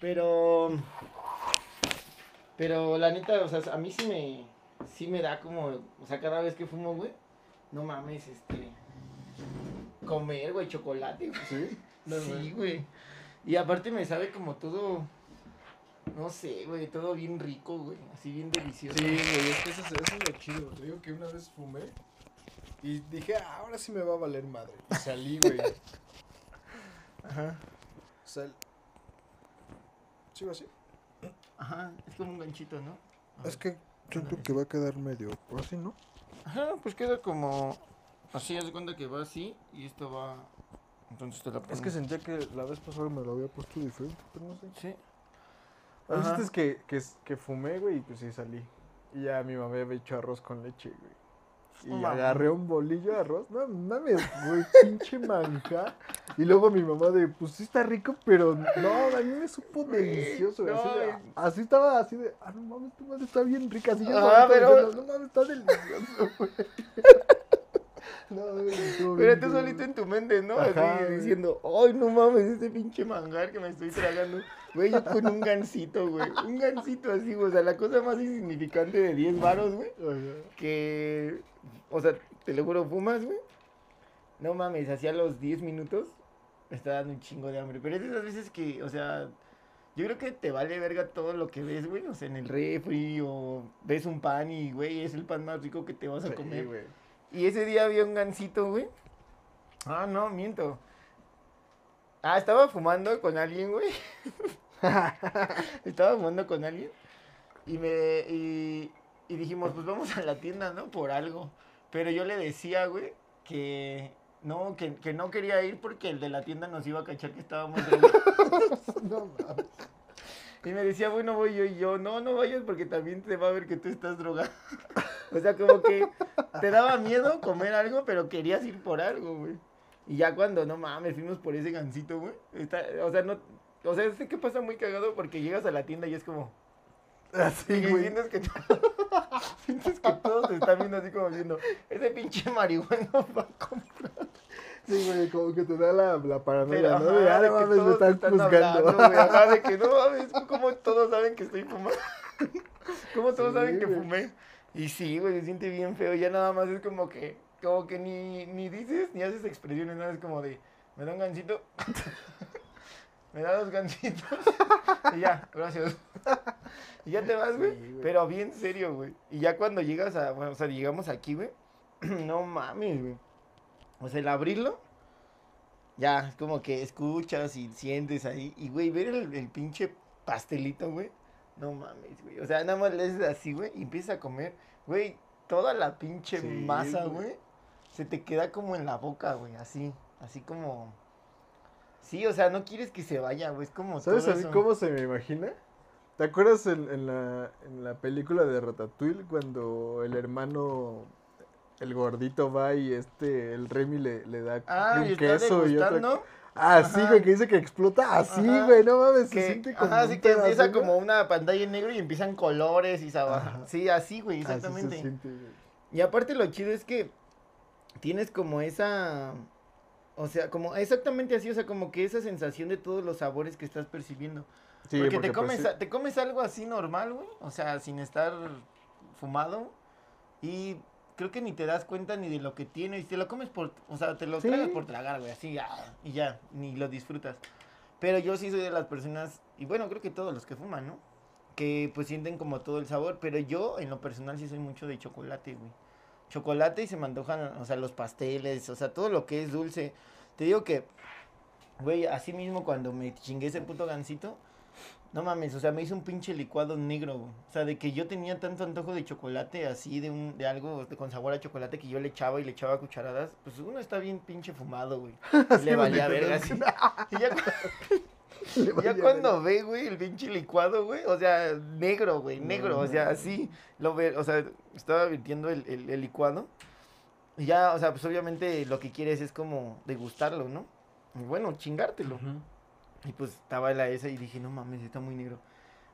Pero. Pero la neta, o sea, a mí sí me. Sí me da como. O sea, cada vez que fumo, güey. No mames, este. Comer, güey, chocolate, güey. ¿Sí? No, sí, güey. Y aparte me sabe como todo. No sé, güey, todo bien rico, güey. Así bien delicioso. Sí, güey, es que eso, es- eso es lo chido. Te digo que una vez fumé y dije, "Ah, ahora sí me va a valer madre. Y salí, güey. Ajá. Sal... ¿Sigo así? Ajá, es como un ganchito, ¿no? Es que siento que va a quedar medio así, ¿no? Ajá, pues queda como. Así, haz de cuenta que va así y esto va. Entonces te la pones. Es que sentía que la vez pasada me lo había puesto diferente, pero no sé. Sí. El Ajá. chiste es que, que, que fumé, güey, y pues sí salí. Y ya mi mamá había hecho arroz con leche, güey. Y No agarré un bolillo de arroz. No mames, güey, pinche manjar. Y luego mi mamá de, pues sí está rico, pero no, a mí me supo delicioso. así, no, de- es- así estaba, así de, ah, no mames, tu madre está bien rica. Así yo Ah, solito pero- diciendo, no mames, está delicioso, güey. no, estuvo Pero tú solito en tu mente, ¿no? Ajá, Así güey. diciendo, ay, no mames, este pinche manjar que me estoy tragando. Güey, yo con un gansito, güey. Un gansito así, güey. O sea, la cosa más insignificante de 10 varos, güey. Que, o sea, te lo juro, fumas, güey. No mames, hacía los 10 minutos me está dando un chingo de hambre. Pero es de esas veces que, o sea, yo creo que te vale verga todo lo que ves, güey. O sea, en el refri o ves un pan y, güey, es el pan más rico que te vas a comer. Y ese día había un gansito, güey. Ah, no, miento. Ah, estaba fumando con alguien, güey. estaba fumando con alguien. Y me. Y, y dijimos, pues vamos a la tienda, ¿no? Por algo. Pero yo le decía, güey, que. No, que, que no quería ir porque el de la tienda nos iba a cachar que estábamos. No. Y me decía, bueno, voy yo y yo, no, no vayas porque también te va a ver que tú estás drogado. o sea, como que te daba miedo comer algo, pero querías ir por algo, güey. Y ya cuando, no mames, fuimos por ese gansito, güey. está- o sea, no, o sea, sé que pasa muy cagado porque llegas a la tienda y es como, Así, y güey. sientes que, sientes que todos te están viendo así como diciendo, ese pinche marihuana va a comprar. Sí, güey, como que te da la, la paranoia, Pero, ¿no? ajá, De, ah, mames, me te están juzgando. hablando, ajá, de que no mames, como todos saben que estoy fumando. como todos Sí, saben que fumé. Y sí, güey, se siente bien feo. Ya nada más es como que, como que ni, ni dices ni haces expresiones, nada, es como de, me da un gancito. me da dos gancitos. y ya, gracias. y ya te vas, güey. Sí. Pero bien serio, güey. Y ya cuando llegas a, bueno, o sea, llegamos aquí, güey. no mames, güey. O sea, el abrirlo, ya, es como que escuchas y sientes ahí. Y, güey, ver el, el pinche pastelito, güey. No mames, güey. O sea, nada más le haces así, güey, y empiezas a comer. Güey, toda la pinche Sí, masa, güey. Se te queda como en la boca, güey, así. Así como... Sí, o sea, no quieres que se vaya, güey. Es como ¿Sabes todo a mí eso. cómo se me imagina? ¿Te acuerdas en, en la, en la película de Ratatouille cuando el hermano, el gordito va y este, el Remy le, le da Ah, un y queso y otra... degustando. Ah, Ajá. güey, que dice que explota así, Ajá. güey, no mames, se que, siente como ajá, un sí que empieza como una pantalla en negro y empiezan colores y sabor. Sí, así, güey, Así se exactamente. siente, güey. Y aparte lo chido es que tienes como esa, o sea, como exactamente así, o sea, como que esa sensación de todos los sabores que estás percibiendo. Sí, porque, te pues, comes, sí. te comes algo así normal, güey, o sea, sin estar fumado y creo que ni te das cuenta ni de lo que tiene y te lo comes por, o sea, te lo Sí. tragas por tragar, güey, así ah, y ya, ni lo disfrutas. Pero yo sí soy de las personas, y bueno, creo que todos los que fuman, ¿no? Que pues sienten como todo el sabor, pero yo en lo personal sí soy mucho de chocolate, güey. Chocolate y se me antojan, o sea, los pasteles, o sea, todo lo que es dulce. Te digo que, güey, así mismo cuando me chingué ese puto gansito, no mames, o sea, me hizo un pinche licuado negro, güey. O sea, de que yo tenía tanto antojo de chocolate, así, de un, de algo de- con sabor a chocolate que yo le echaba y le echaba cucharadas, pues uno está bien pinche fumado, güey. Y le valía verga así. Y ya, ya cuando ve, güey, el pinche licuado, güey, o sea, negro, güey, No negro, o sea, así, lo ve, o sea, estaba virtiendo el, el, el licuado. Y ya, o sea, pues obviamente lo que quieres es como degustarlo, ¿no? Y bueno, chingártelo. Ujú. Y pues estaba la esa y dije, no mames, está muy negro.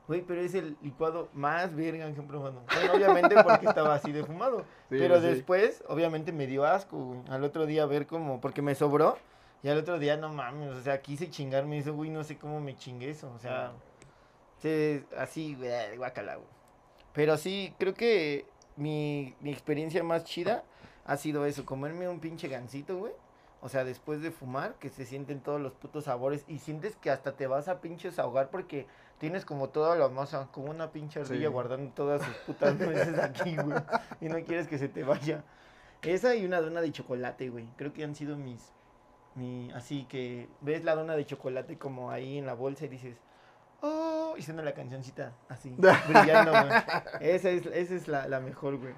Güey, pero es el licuado más verga que he probado. Bueno, obviamente porque estaba así de fumado. Sí, pero sí. después, obviamente me dio asco, güey. Al otro día ver como, porque me sobró. Y al otro día, no mames, o sea, quise chingarme eso, güey, no sé cómo me chingué eso. O sea, Se- así, güey, guacala, güey. Pero sí, creo que mi, mi experiencia más chida ha sido eso, comerme un pinche gansito, güey. O sea, después de fumar, que se sienten todos los putos sabores y sientes que hasta te vas a pinches ahogar porque tienes como toda la masa, como una pinche ardilla Sí. guardando todas sus putas nueces aquí, güey. Y no quieres que se te vaya. Esa y una dona de chocolate, güey. Creo que han sido mis, mi, así que ves la dona de chocolate como ahí en la bolsa y dices, oh, y suena la cancioncita así, brillando, güey. Esa es, esa es la, la mejor, güey.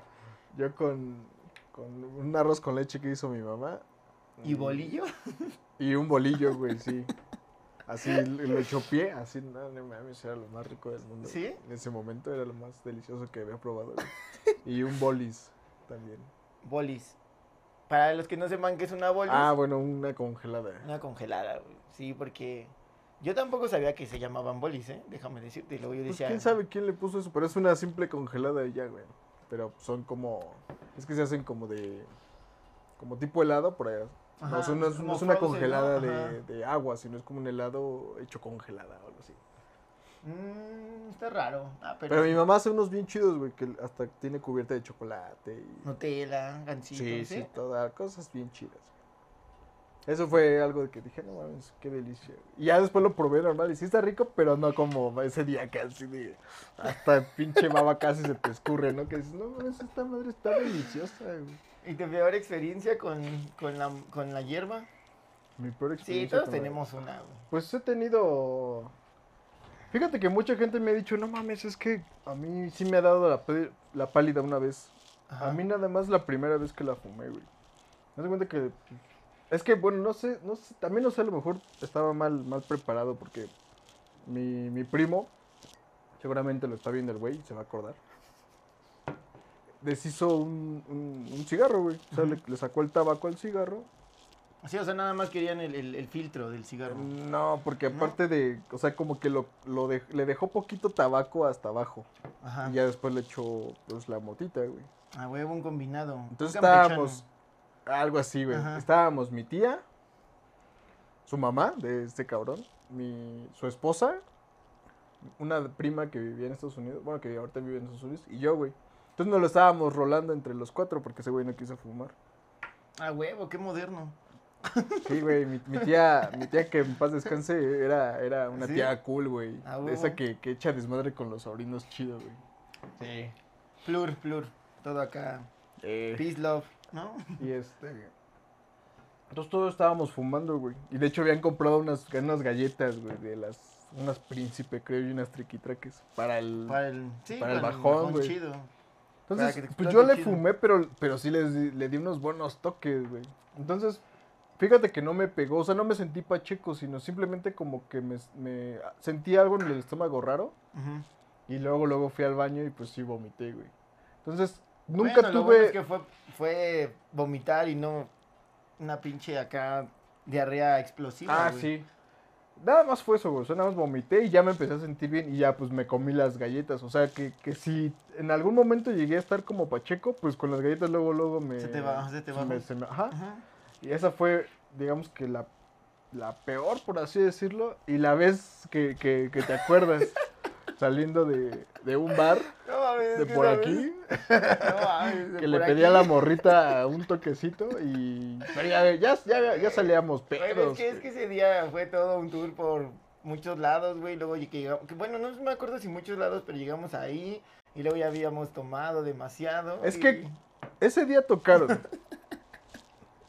Yo con, con un arroz con leche que hizo mi mamá. ¿Y bolillo? Y un bolillo, güey, sí. Así lo chopié, así, no, no mames, era lo más rico del mundo. ¿Sí? En ese momento era lo más delicioso que había probado. güey. Y un bolis también. Bolis. Para los que no sepan qué es una bolis, Ah, bueno, una congelada. una congelada, güey. Sí, porque yo tampoco sabía que se llamaban bolis, ¿eh? Déjame decirte. Luego yo Pues decía, quién sabe quién le puso eso, pero es una simple congelada y ya, güey. Pero son como, es que se hacen como de, como tipo helado por allá. Ajá, no, no es, no es una frozen, congelada de, de agua, sino es como un helado hecho congelada o algo así. "Mm, está raro. Ah, pero, Pero, sí. mi mamá hace unos bien chidos, güey, que hasta tiene cubierta de chocolate y... Nutella, gansito, sí, ¿sí? sí, todas cosas bien chidas. güey. Eso fue algo de que dije, no mames, qué delicia. Y ya después lo probé normal y sí está rico, pero no como ese día casi de... Hasta pinche baba casi se te escurre, ¿no? Que dices, no mames, esta madre está deliciosa, güey. ¿Y tu peor experiencia con, con, la, con la hierba? Mi peor Sí, experiencia todos con la- tenemos una, güey. Pues he tenido... Fíjate que mucha gente me ha dicho, no mames, es que a mí sí me ha dado la, la pálida una vez. Ajá. A mí nada más la primera vez que la fumé, güey. Me das cuenta que... Es que, bueno, no sé, no sé, también no sé, a lo mejor estaba mal, mal preparado porque mi, mi primo, seguramente lo está viendo el güey, se va a acordar. Deshizo un, un, un cigarro, güey. O sea, le, le sacó el tabaco al cigarro Sí, o sea, nada más querían el, el, el filtro del cigarro. No, porque ¿No? aparte de, o sea, como que lo, lo de- le dejó poquito tabaco hasta abajo. Ajá. Y ya después le echó, pues, la motita, güey. A huevo, un combinado. Entonces Un estábamos, algo así, güey. Ajá. Estábamos mi tía, su mamá de este cabrón, mi, su esposa, una prima que vivía en Estados Unidos, bueno, que ahorita vive en Estados Unidos, y yo, güey. Entonces nos lo estábamos rolando entre los cuatro porque ese güey no quiso fumar. A huevo, qué moderno. Sí, güey, mi, mi tía, mi tía que en paz descanse era, era una ¿Sí? tía cool, güey. Ah, esa que, que echa desmadre con los sobrinos chido, güey. Sí. Plur, plur. Todo acá. Eh, Peace, love. ¿No? y este... Entonces todos estábamos fumando, güey. Y de hecho habían comprado unas, unas galletas, güey, de las... Unas príncipe, creo, y unas triquitraques. Para el... Para el, sí, Para el bajón, güey. chido. Entonces, pues yo le chido. fumé, pero, pero sí les di- le di unos buenos toques, güey. Entonces, fíjate que no me pegó, o sea, no me sentí pacheco, sino simplemente como que me, me sentí algo en el estómago raro. Y luego, luego fui al baño y pues sí vomité, güey. Entonces, nunca Bueno, lo tuve... bueno es que fue, fue vomitar y no una pinche acá diarrea explosiva. Ah, güey. sí. Nada más fue eso, güey. O sea, nada más vomité y ya me empecé a sentir bien y ya pues me comí las galletas. O sea, que, que si en algún momento llegué a estar como pacheco, pues con las galletas luego, luego me... Se te va- se te bajó. me- se me- ajá. Ajá. Y esa fue, digamos que la, la peor, por así decirlo. Y la vez que, que, que te acuerdas saliendo de, de un bar, No mames, de por aquí, No mames, de que le por pedí a la morrita un toquecito y... Pero ya, ya, ya, ya salíamos pedos. es, que, es que ese día fue todo un tour por muchos lados, güey. Luego que llegamos, que bueno, no me acuerdo si muchos lados, pero llegamos ahí y luego ya habíamos tomado demasiado. Es y- que- Ese día tocaron.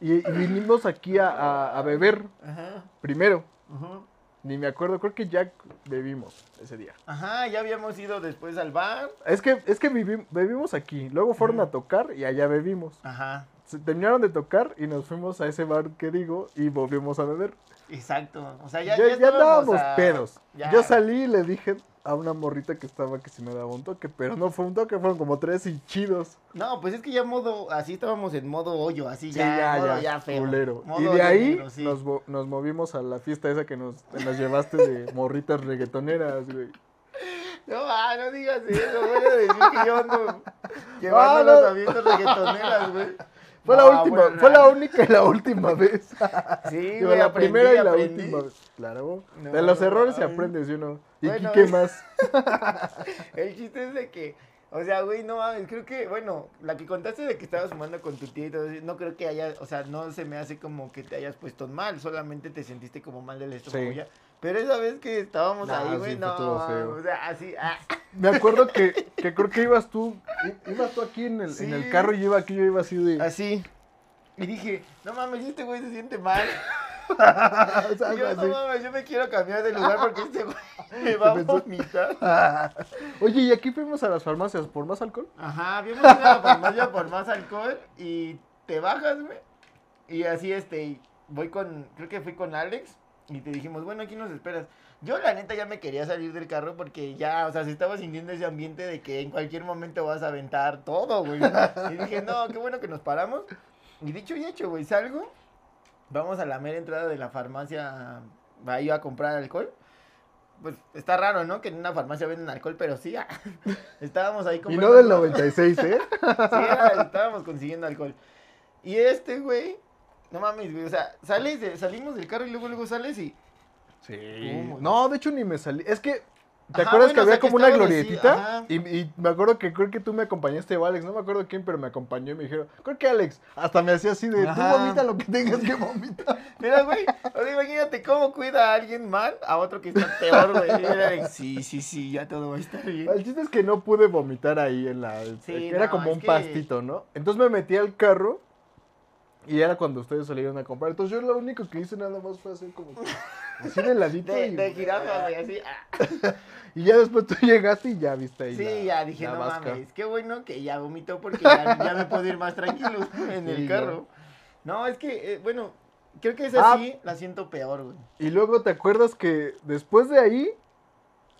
Y, y vinimos aquí a, a- a beber Ajá, primero. ajá. Ni me acuerdo, creo que ya bebimos ese día. Ajá, ya habíamos ido después al bar. Es que, es que bebimos aquí, luego fueron a tocar y allá bebimos. Ajá, Se terminaron de tocar y nos fuimos a ese bar que digo y volvimos a beber. exacto. O sea, Ya, ya, ya, ya, andábamos a- pedos. ya. Yo salí y le dije a una morrita que estaba que si me daba un toque, pero no fue un toque, fueron como tres y chidos. No, pues es que ya modo, así estábamos en modo hoyo, así Sí, ya, ya, modo ya, ya feo. Modo Y de ahí negro, sí. nos, nos movimos a la fiesta esa que nos, nos llevaste de morritas reggaetoneras, güey. No, ah, no digas eso, voy a decir que yo ando llevando no. los avientos reggaetoneras, güey. Fue la última, bueno, fue la única y la última vez. Sí, güey, la aprendí, primera y la aprendí. última vez. Claro. No, de los errores se aprende, ¿sí o no? ¿Y Bueno, qué más? El chiste es de que, o sea, güey, no mames, creo que, bueno, la que contaste de que estabas fumando con tu tía y todo eso, no creo que haya, o sea, no se me hace como que te hayas puesto mal, solamente te sentiste como mal del estómago Sí. ya. Pero esa vez que estábamos ahí, sí, güey, fue no, o sea, así, ah, Me acuerdo que, que creo que ibas tú, ibas tú aquí en el, en el Sí. carro y yo iba aquí, yo iba así de... así. Y dije, no mames, este güey se siente mal. o sea, yo, no mames, yo me quiero cambiar de lugar porque este güey me va a vomitar. Oye, ¿y aquí fuimos a las farmacias por más alcohol? Ajá, vimos a la farmacia por más alcohol y te bajas, güey. Y así, este, voy con, creo que fui con Alex y te dijimos, bueno, aquí nos esperas. Yo, la neta, ya me quería salir del carro porque ya, o sea, se estaba sintiendo ese ambiente de que en cualquier momento vas a aventar todo, güey. Y dije, no, qué bueno que nos paramos. Y dicho y hecho, güey, salgo, vamos a la mera entrada de la farmacia, ahí a comprar alcohol. Pues está raro, ¿no? Que en una farmacia venden alcohol, pero sí, ah, estábamos ahí Y comprando. no del 96, ¿eh? Sí, estábamos consiguiendo alcohol. Y este, güey, no mames, güey, o sea, sales de- salimos del carro y luego, luego sales y... Sí. ¿Cómo? No, de hecho ni me salí. Es que, ¿te Ajá, acuerdas bueno, que o había que como una así, glorietita? y, y me acuerdo que creo que tú me acompañaste o Alex, no me acuerdo quién, pero me acompañó y me dijeron, creo que Alex, hasta me hacía así de, Ajá. tú vomita lo que tengas que vomitar. Mira, güey, o sea, imagínate cómo cuida a alguien mal a otro que está peor, güey. Sí, sí, sí, ya todo va a estar bien. El chiste es que no pude vomitar ahí en la... Sí, era no, como un que- pastito, ¿no? Entonces me metí al carro y era cuando ustedes salieron a comprar. Entonces yo lo único que hice nada más fue hacer como... que Así de ladito De, y, de jirafa, güey, así. ah. y ya después tú llegaste y ya viste ahí Sí, la- ya dije, la no vasca. mames, qué bueno que ya vomitó porque ya, ya me puedo ir más tranquilo en Sí, el carro. No, es que, eh, bueno, creo que esa Ah. sí la siento peor, güey. Y luego te acuerdas que después de ahí,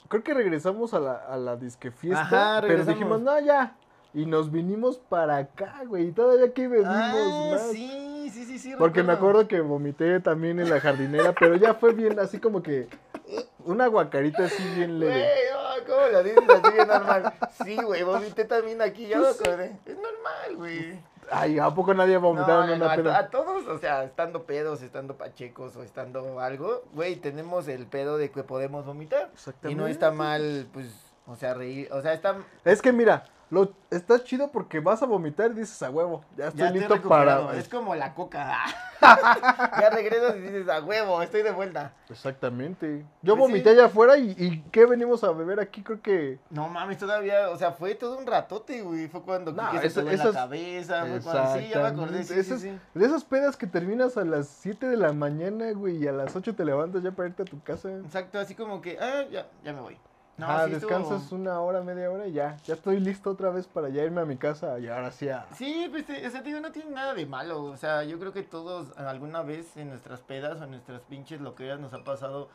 creo que regresamos a la, a la disque fiesta. Ajá, pero dijimos, no, ya. Y nos vinimos para acá, güey. Y todavía aquí bebimos Ah, más. sí, sí, sí, sí. Porque me acuerdo que vomité también en la jardinera, pero ya fue bien, así como que una guacarita así bien Güey, leve. no, ¿cómo lo dices así bien normal? Sí, güey, vomité también aquí, ya me acordé. Es normal, güey. Ay, ¿a poco nadie ha vomitado No, en no, una a, peda? a todos, o sea, estando pedos, estando pachecos o estando algo, güey, tenemos el pedo de que podemos vomitar. Y Exactamente. no está mal, pues, o sea, reír, o sea, está... Es que mira, lo, está chido porque vas a vomitar y dices a huevo. Ya estoy Ya listo para. Es como la coca. ya regresas y dices, a huevo, estoy de vuelta. Exactamente. Yo Pues sí. vomité allá afuera y, y ¿qué venimos a beber aquí? Creo que. No mames, todavía, o sea, fue todo un ratote, güey. Fue cuando No, Quique se en la esas- cabeza, cuando... Sí, ya me acordé, sí, sí, Esas- sí. De esas pedas que terminas a las 7 de la mañana, güey, y a las 8 te levantas ya para irte a tu casa. Exacto, así como que, ah, ya, ya me voy. No, ah, sí estuvo- descansas una hora, media hora y ya. Ya estoy listo otra vez para ya irme a mi casa y ahora sí a... Sí, pues, eh, o sea, digo, no tiene nada de malo. O sea, yo creo que todos alguna vez en nuestras pedas o en nuestras pinches loqueras nos ha pasado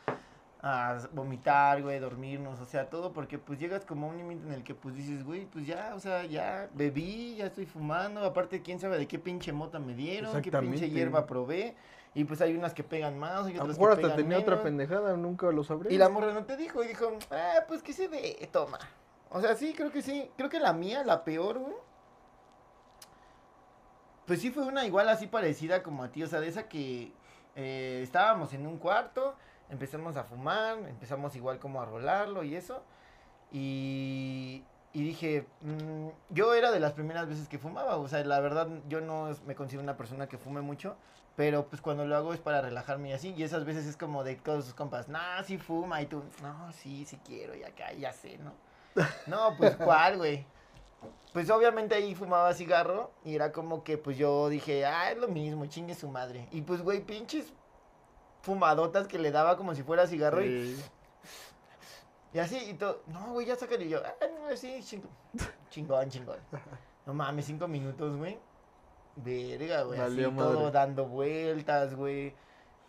a vomitar, güey, dormirnos, o sea, todo porque pues llegas como a un límite en el que pues dices, güey, pues ya, o sea, ya bebí, ya estoy fumando, aparte quién sabe de qué pinche mota me dieron, qué pinche hierba probé, y pues hay unas que pegan más, y A lo otras mejor que hasta pegan tenía otra pendejada, nunca lo sabré. Y la morra no te dijo, y dijo, ah, pues que se ve, toma. O sea, sí, creo que sí. Creo que la mía, la peor, güey. Pues sí fue una igual así parecida como a ti, o sea, de esa que eh, estábamos en un cuarto, empezamos a fumar, empezamos igual como a rolarlo y eso. Y, y dije, mm, yo era de las primeras veces que fumaba, o sea, la verdad yo no me considero una persona que fume mucho, pero pues cuando lo hago es para relajarme y así, y esas veces es como de todos sus compas, nah, sí fuma, y tú, no, sí, sí quiero, y acá, ya sé, ¿no? No, pues cuál, güey. Pues obviamente ahí fumaba cigarro y era como que pues yo dije, ah, es lo mismo, chingue su madre. Y pues, güey, pinches fumadotas que le daba como si fuera cigarro Sí. Y así y todo. No, güey, ya sácale y yo, ah, no, sí, chingón, chingón, chingón. No mames, cinco minutos, güey. Verga, güey, así todo dando vueltas, güey.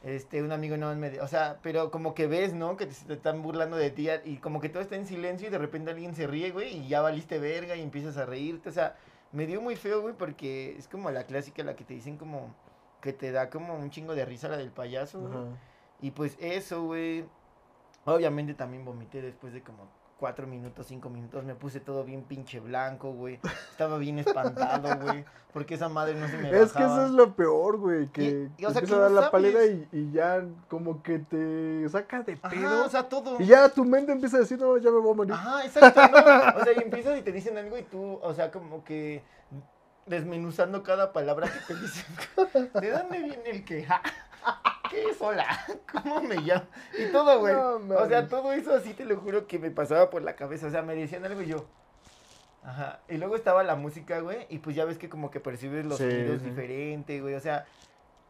Este, un amigo no me... O sea, pero como que ves, ¿no? Que te, te están burlando de ti y como que todo está en silencio y de repente alguien se ríe, güey, y ya valiste verga y empiezas a reírte. O sea, me dio muy feo, güey, porque es como la clásica, la que te dicen como... Que te da como un chingo de risa la del payaso, güey. Y pues eso, güey. Obviamente también vomité después de como cuatro minutos, cinco minutos, me puse todo bien pinche blanco, güey. Estaba bien espantado, güey. Porque esa madre no se me Es que bajaba. eso es lo peor, güey, que Y- y, o sea, te empieza a dar no la sabes. y, y ya como que te saca de pedo. Ajá, o sea, todo. y ya tu mente empieza a decir, no, ya me voy a morir. Ajá, exacto, ¿no? O sea, y empiezas y te dicen algo y tú, o sea, como que desmenuzando cada palabra que te dicen. ¿De dónde viene el que? ¿Qué es hola? ¿Cómo me llamo? Y todo, güey. No, o sea, todo eso así te lo juro que me pasaba por la cabeza. O sea, me decían algo y yo. Ajá. Y luego estaba la música, güey. Y pues ya ves que como que percibes los Sí, sonidos sí. diferente, güey. O sea,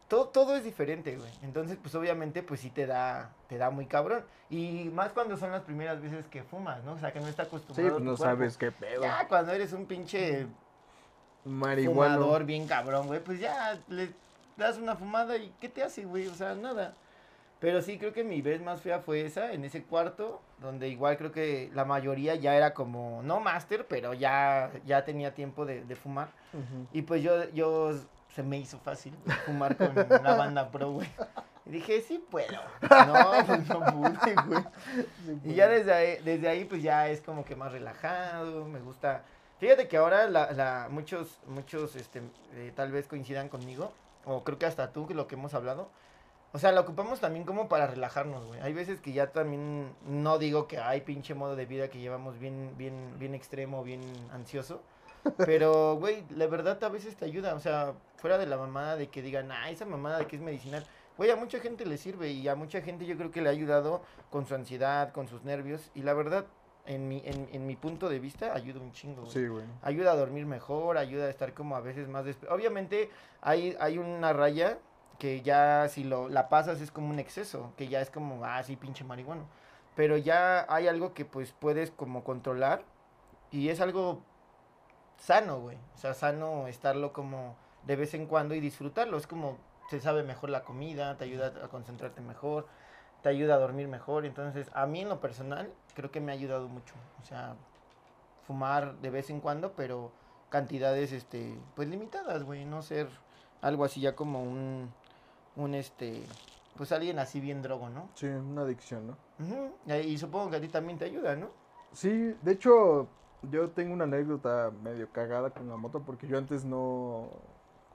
todo, todo es diferente, güey. Entonces, pues obviamente, pues sí te da, te da muy cabrón. Y más cuando son las primeras veces que fumas, ¿no? O sea, que no está Sí, acostumbrado. pues tu no sabes qué pedo. Ya, cuando eres un pinche Marihuana. fumador bien cabrón, güey, pues ya le das una fumada y ¿qué te hace, güey? O sea, nada. Pero sí, creo que mi vez más fea fue esa, en ese cuarto, donde igual creo que la mayoría ya era como, no máster, pero ya, ya tenía tiempo de, de fumar. Ujú. Y pues yo, yo, se me hizo fácil fumar con una banda pro, güey. Y dije, sí puedo. No, pues no pude, güey. Sí, Y ya desde ahí, desde ahí, pues ya es como que más relajado, me gusta. Fíjate que ahora la, la, muchos, muchos, este, eh, tal vez coincidan conmigo, o creo que hasta tú, que lo que hemos hablado. O sea, la ocupamos también como para relajarnos, güey. Hay veces que ya también, no digo que hay pinche modo de vida que llevamos bien, bien, bien extremo, bien ansioso. Pero, güey, la verdad a veces te ayuda. O sea, fuera de la mamada de que digan, ah, esa mamada de que es medicinal. Güey, a mucha gente le sirve y a mucha gente yo creo que le ha ayudado con su ansiedad, con sus nervios. Y la verdad, en mi, en, en mi punto de vista, ayuda un chingo, güey. Sí, güey. Ayuda a dormir mejor, ayuda a estar como a veces más... despe- Obviamente hay, hay una raya que ya si lo, la pasas es como un exceso, que ya es como, ah, sí, pinche marihuana. Pero ya hay algo que pues puedes como controlar y es algo sano, güey. O sea, sano estarlo como de vez en cuando y disfrutarlo. Es como, se sabe mejor la comida, te ayuda a concentrarte mejor, te ayuda a dormir mejor. Entonces, a mí en lo personal, creo que me ha ayudado mucho. O sea, fumar de vez en cuando, pero cantidades, este, pues limitadas, güey. No ser algo así ya como un, un, este, pues alguien así bien drogo, ¿no? Sí, una adicción, ¿no? Y, y supongo que a ti también te ayuda, ¿no? Sí, de hecho, yo tengo una anécdota medio cagada con la moto porque yo antes no...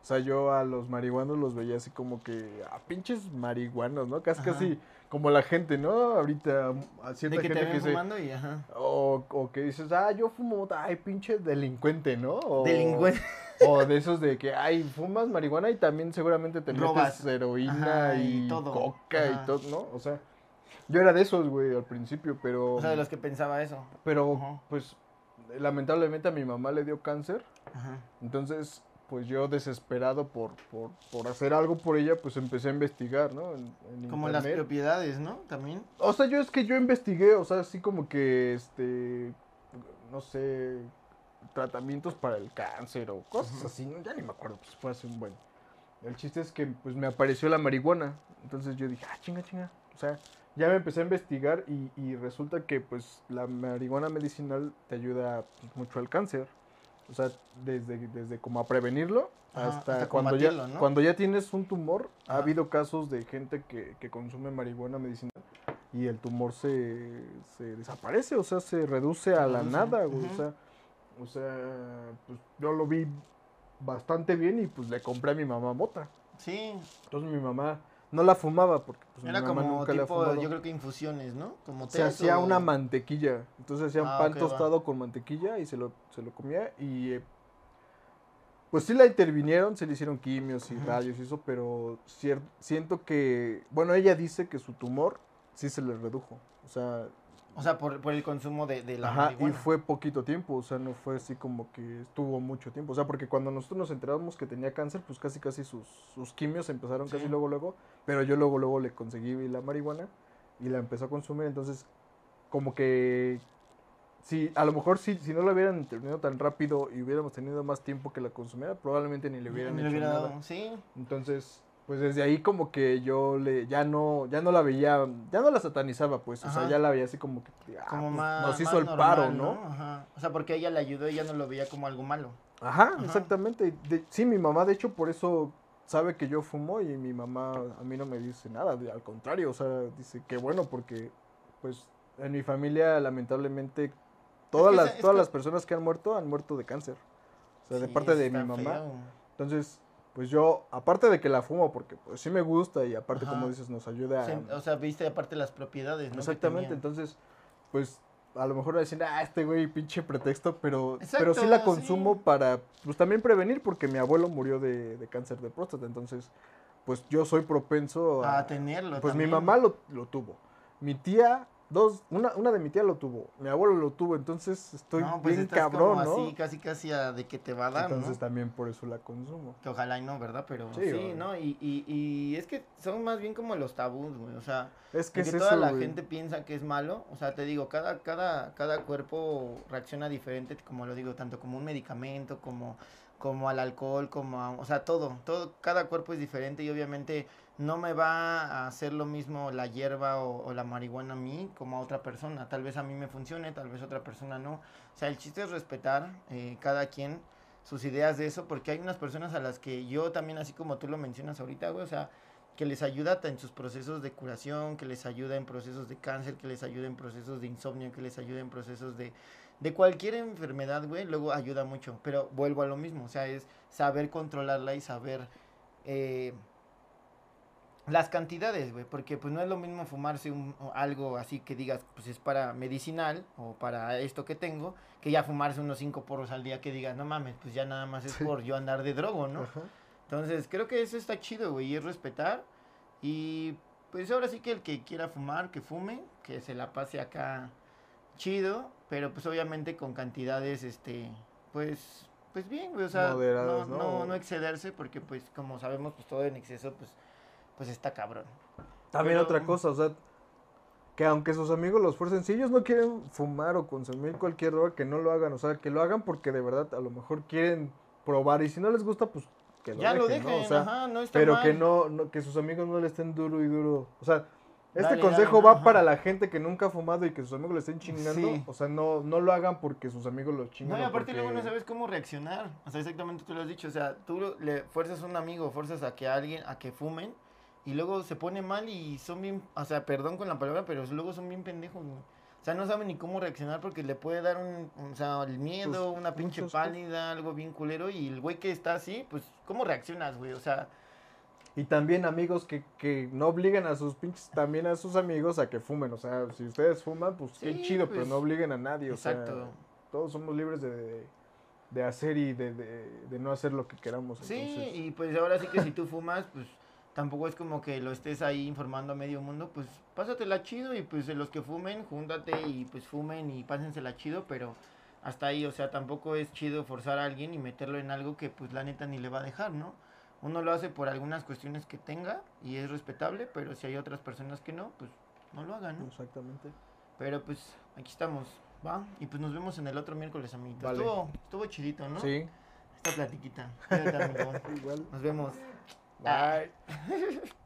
O sea, yo a los marihuanos los veía así como que a pinches marihuanos, ¿no? Casi, Ajá. casi como la gente, ¿no? Ahorita a cierta de que te gente ven que dice... fumando y ajá. O, o que dices, ah, yo fumo ay, pinche delincuente, ¿no? O, Delincuente. O de esos de que, ay, fumas marihuana y también seguramente te Robas. metes heroína Ajá, y y, todo. coca Ajá. y todo, ¿no? O sea, yo era de esos, güey, al principio, pero... O sea, de los que pensaba eso. Pero, pues, lamentablemente a mi mamá le dio cáncer. Ajá. Entonces, pues yo desesperado por, por, por hacer algo por ella, pues empecé a investigar, ¿no? En, en Como las propiedades, ¿no? También. O sea, yo es que yo investigué, o sea, así como que, este, no sé, tratamientos para el cáncer o cosas así, ¿no? ya ni me acuerdo, pues fue hace un buen. El chiste es que, pues, me apareció la marihuana, entonces yo dije, ah, chinga, chinga, o sea, ya me empecé a investigar y, y resulta que, pues, la marihuana medicinal te ayuda pues, mucho al cáncer, o sea, desde, desde como a prevenirlo Ajá, hasta, hasta cuando, ya, cuando ya tienes un tumor, ha habido casos de gente que, que consume marihuana medicinal y el tumor se, se desaparece, o sea, se reduce a la nada, güey, o sea, o sea, pues yo lo vi bastante bien y pues le compré a mi mamá mota. Sí. Entonces mi mamá no la fumaba porque pues, Era mi mamá como nunca tipo, fumado. yo creo que infusiones, ¿no? Como Se hacía o- una mantequilla, entonces hacía un Ah, pan va. tostado con mantequilla y se lo, se lo comía y eh, pues sí la intervinieron, se le hicieron quimios y rayos y eso, pero cier- siento que, bueno, ella dice que su tumor sí se le redujo, o sea, O sea, por, por el consumo de, de la Ajá, y marihuana. fue poquito tiempo, o sea, no fue así como que estuvo mucho tiempo. O sea, porque cuando nosotros nos enteramos que tenía cáncer, pues casi casi sus, sus quimios empezaron Sí. casi luego luego, pero yo luego luego le conseguí la marihuana y la empezó a consumir, entonces como que si a lo mejor si, si no la hubieran terminado tan rápido y hubiéramos tenido más tiempo que la consumiera, probablemente ni le hubieran Ni hecho le hubiera nada. dado, Sí. Entonces, pues desde ahí como que yo le ya no ya no la veía, ya no la satanizaba, pues, o sea, ya la veía así como que ah, Como pues, más. nos hizo el normal, paro, ¿no? Ajá. O sea, porque ella le ayudó y ella no lo veía como algo malo. Ajá, Ajá. exactamente. De- sí, mi mamá, de hecho, por eso sabe que yo fumo y mi mamá a mí no me dice nada, de- al contrario, o sea, dice que bueno, porque pues en mi familia, lamentablemente, todas, que las, todas que- las personas que han muerto han muerto de cáncer. O sea, de parte de mi mamá. feo. Entonces, pues yo, aparte de que la fumo, porque pues sí me gusta y aparte, Ajá. como dices, nos ayuda Sí, a... o sea, viste aparte las propiedades, ¿no? Exactamente, entonces, pues a lo mejor decir, ah, este güey, pinche pretexto, pero, Exacto, pero sí la sí. consumo para, pues también prevenir, porque mi abuelo murió de, de cáncer de próstata, entonces, pues yo soy propenso a... A tenerlo Pues mi mamá lo, lo tuvo, mi tía, dos, una, una de mi tía lo tuvo, mi abuelo lo tuvo, entonces estoy no, pues bien estás cabrón, como ¿no? así, casi casi a de que te va a dar, entonces ¿no? también por eso la consumo. Que ojalá y no, ¿verdad? Pero Sí. ¿no? Y, y, y es que son más bien como los tabús, güey. O sea, Es que de es que toda eso, la güey. gente piensa que es malo. O sea, te digo, cada, cada, cada cuerpo reacciona diferente, como lo digo, tanto como un medicamento, como, como al alcohol, como a, o sea, todo, todo, cada cuerpo es diferente y obviamente no me va a hacer lo mismo la hierba o, la marihuana a mí como a otra persona. Tal vez a mí me funcione, tal vez a otra persona no. O sea, el chiste es respetar eh, cada quien sus ideas de eso, porque hay unas personas a las que yo también, así como tú lo mencionas ahorita, güey, o sea, que les ayuda en sus procesos de curación, que les ayuda en procesos de cáncer, que les ayuda en procesos de insomnio, que les ayuda en procesos de, de cualquier enfermedad, güey, luego ayuda mucho. Pero vuelvo a lo mismo, o sea, es saber controlarla y saber eh, las cantidades, güey, porque pues no es lo mismo fumarse un, algo así que digas, pues es para medicinal o para esto que tengo, que ya fumarse unos cinco porros al día que digas, no mames, pues ya nada más es Sí. por yo andar de drogo, ¿no? Ajá. Entonces, creo que eso está chido, güey, y es respetar. Y pues ahora sí que el que quiera fumar, que fume, que se la pase acá chido, pero pues obviamente con cantidades, este, pues, pues bien, güey, o sea, no, ¿no? no, no excederse, porque pues como sabemos, pues todo en exceso, pues, pues está cabrón. También Pero- otra cosa, o sea, que aunque sus amigos los fuercen, si ellos no quieren fumar o consumir cualquier droga, que no lo hagan, o sea, que lo hagan porque de verdad a lo mejor quieren probar y si no les gusta, pues que lo ya dejen, lo dejen, ¿no? O sea, ajá, no está pero mal. que no, no- que sus amigos no le estén duro y duro, o sea, este Dale, consejo dale, va ajá. para la gente que nunca ha fumado y que sus amigos le estén chingando, Sí. o sea, no, no lo hagan porque sus amigos No, chingan. y o aparte luego no porque- sabes cómo reaccionar. O sea, exactamente tú lo has dicho. O sea, tú lo- le fuerzas a un amigo, fuerzas a que alguien, a que fumen, y luego se pone mal y son bien, o sea, perdón con la palabra, pero luego son bien pendejos, güey. O sea, no saben ni cómo reaccionar porque le puede dar un, o sea, el miedo, Pues, una pinche cosas. pálida, algo bien culero, y el güey que está así, pues, ¿cómo reaccionas, güey? O sea, Y también amigos que, que no obliguen a sus pinches, también a sus amigos a que fumen. O sea, si ustedes fuman, pues qué chido, pues, pero no obliguen a nadie. O exacto. sea, todos somos libres de, de hacer y de, de, de no hacer lo que queramos. Sí, entonces, y pues ahora sí que si tú fumas, pues tampoco es como que lo estés ahí informando a medio mundo, pues pásatela chido y pues de los que fumen, júntate y pues fumen y pásensela chido, pero hasta ahí, o sea, tampoco es chido forzar a alguien y meterlo en algo que pues la neta ni le va a dejar, ¿no? Uno lo hace por algunas cuestiones que tenga y es respetable, pero si hay otras personas que no, pues no lo hagan, ¿no? Exactamente. Pero pues aquí estamos, ¿va? Y pues nos vemos en el otro miércoles, amiguitos. Vale. Estuvo, estuvo chidito, ¿no? Sí, Esta platiquita. Igual. Nos vemos. Bye. Bye. Uh,